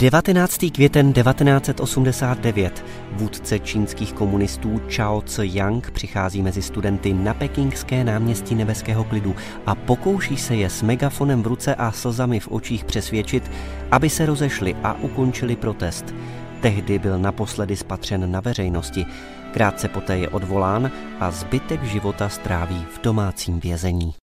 19. květen 1989. Vůdce čínských komunistů Chao Tse-yang přichází mezi studenty na pekingské náměstí nebeského klidu a pokouší se je s megafonem v ruce a slzami v očích přesvědčit, aby se rozešli a ukončili protest. Tehdy byl naposledy spatřen na veřejnosti. Krátce poté je odvolán a zbytek života stráví v domácím vězení.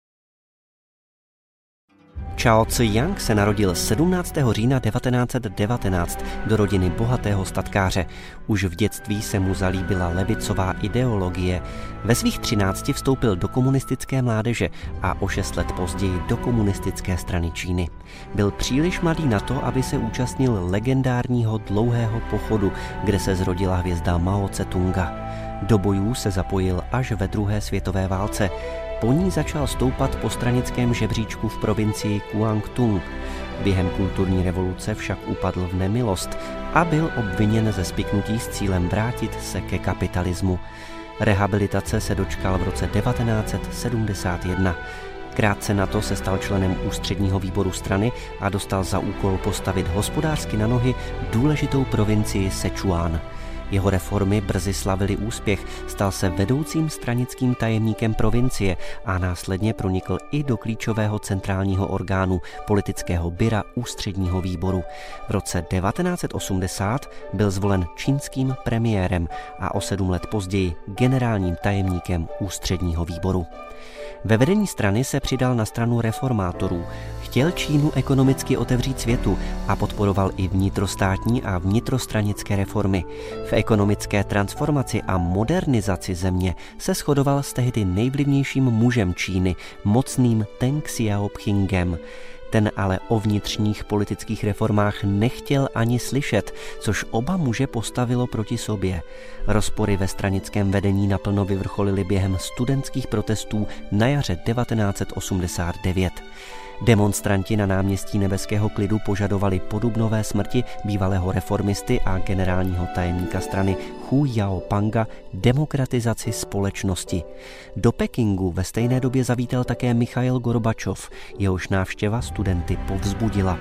Chao Tse-yang se narodil 17. října 1919 do rodiny bohatého statkáře. Už v dětství se mu zalíbila levicová ideologie. Ve svých 13 vstoupil do komunistické mládeže a o šest let později do komunistické strany Číny. Byl příliš mladý na to, aby se účastnil legendárního dlouhého pochodu, kde se zrodila hvězda Mao Tse-tunga. Do bojů se zapojil až ve druhé světové válce. Po ní začal stoupat po stranickém žebříčku v provincii Kuangtung. Během kulturní revoluce však upadl v nemilost a byl obviněn ze spiknutí s cílem vrátit se ke kapitalismu. Rehabilitace se dočkal v roce 1971. Krátce na to se stal členem ústředního výboru strany a dostal za úkol postavit hospodářsky na nohy důležitou provincii Sichuan. Jeho reformy brzy slavily úspěch, stal se vedoucím stranickým tajemníkem provincie a následně pronikl i do klíčového centrálního orgánu politického byra ústředního výboru. V roce 1980 byl zvolen čínským premiérem a o sedm let později generálním tajemníkem ústředního výboru. Ve vedení strany se přidal na stranu reformátorů. Chtěl Čínu ekonomicky otevřít světu a podporoval i vnitrostátní a vnitrostranické reformy. V ekonomické transformaci a modernizaci země se shodoval s tehdy nejvlivnějším mužem Číny, mocným Teng Xiaopingem. Ten ale o vnitřních politických reformách nechtěl ani slyšet, což oba muže postavilo proti sobě. Rozpory ve stranickém vedení naplno vyvrcholily během studentských protestů na jaře 1989. Demonstranti na náměstí Nebeského klidu požadovali podobnové smrti bývalého reformisty a generálního tajemníka strany Hu Panga demokratizaci společnosti. Do Pekingu ve stejné době zavítal také Michail Gorbačov, jehož návštěva studenty povzbudila.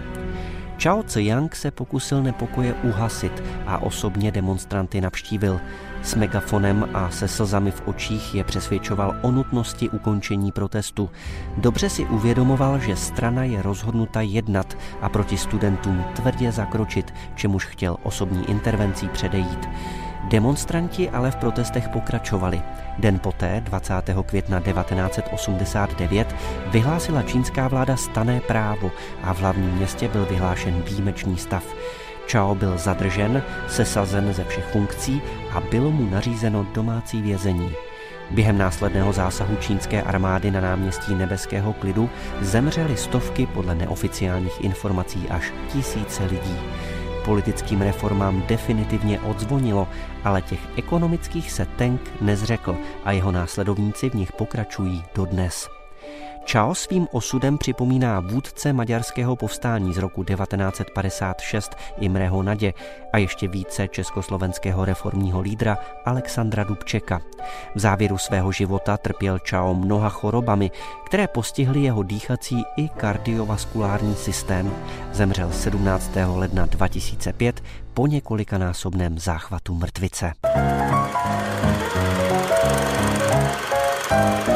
Chao Tse-yang se pokusil nepokoje uhasit a osobně demonstranty navštívil. S megafonem a se slzami v očích je přesvědčoval o nutnosti ukončení protestu. Dobře si uvědomoval, že strana je rozhodnuta jednat a proti studentům tvrdě zakročit, čemuž chtěl osobní intervencí předejít. Demonstranti ale v protestech pokračovali. Den poté, 20. května 1989, vyhlásila čínská vláda stané právo a v hlavním městě byl vyhlášen výjimečný stav. Chao byl zadržen, sesazen ze všech funkcí a bylo mu nařízeno domácí vězení. Během následného zásahu čínské armády na náměstí Nebeského klidu zemřely stovky podle neoficiálních informací až tisíce lidí politickým reformám definitivně odzvonilo, ale těch ekonomických se Teng nezřekl a jeho následovníci v nich pokračují dodnes. Čao svým osudem připomíná vůdce maďarského povstání z roku 1956 Imreho Nadě a ještě více československého reformního lídra Alexandra Dubčeka. V závěru svého života trpěl Čao mnoha chorobami, které postihly jeho dýchací i kardiovaskulární systém. Zemřel 17. ledna 2005 po několikanásobném záchvatu mrtvice. thank you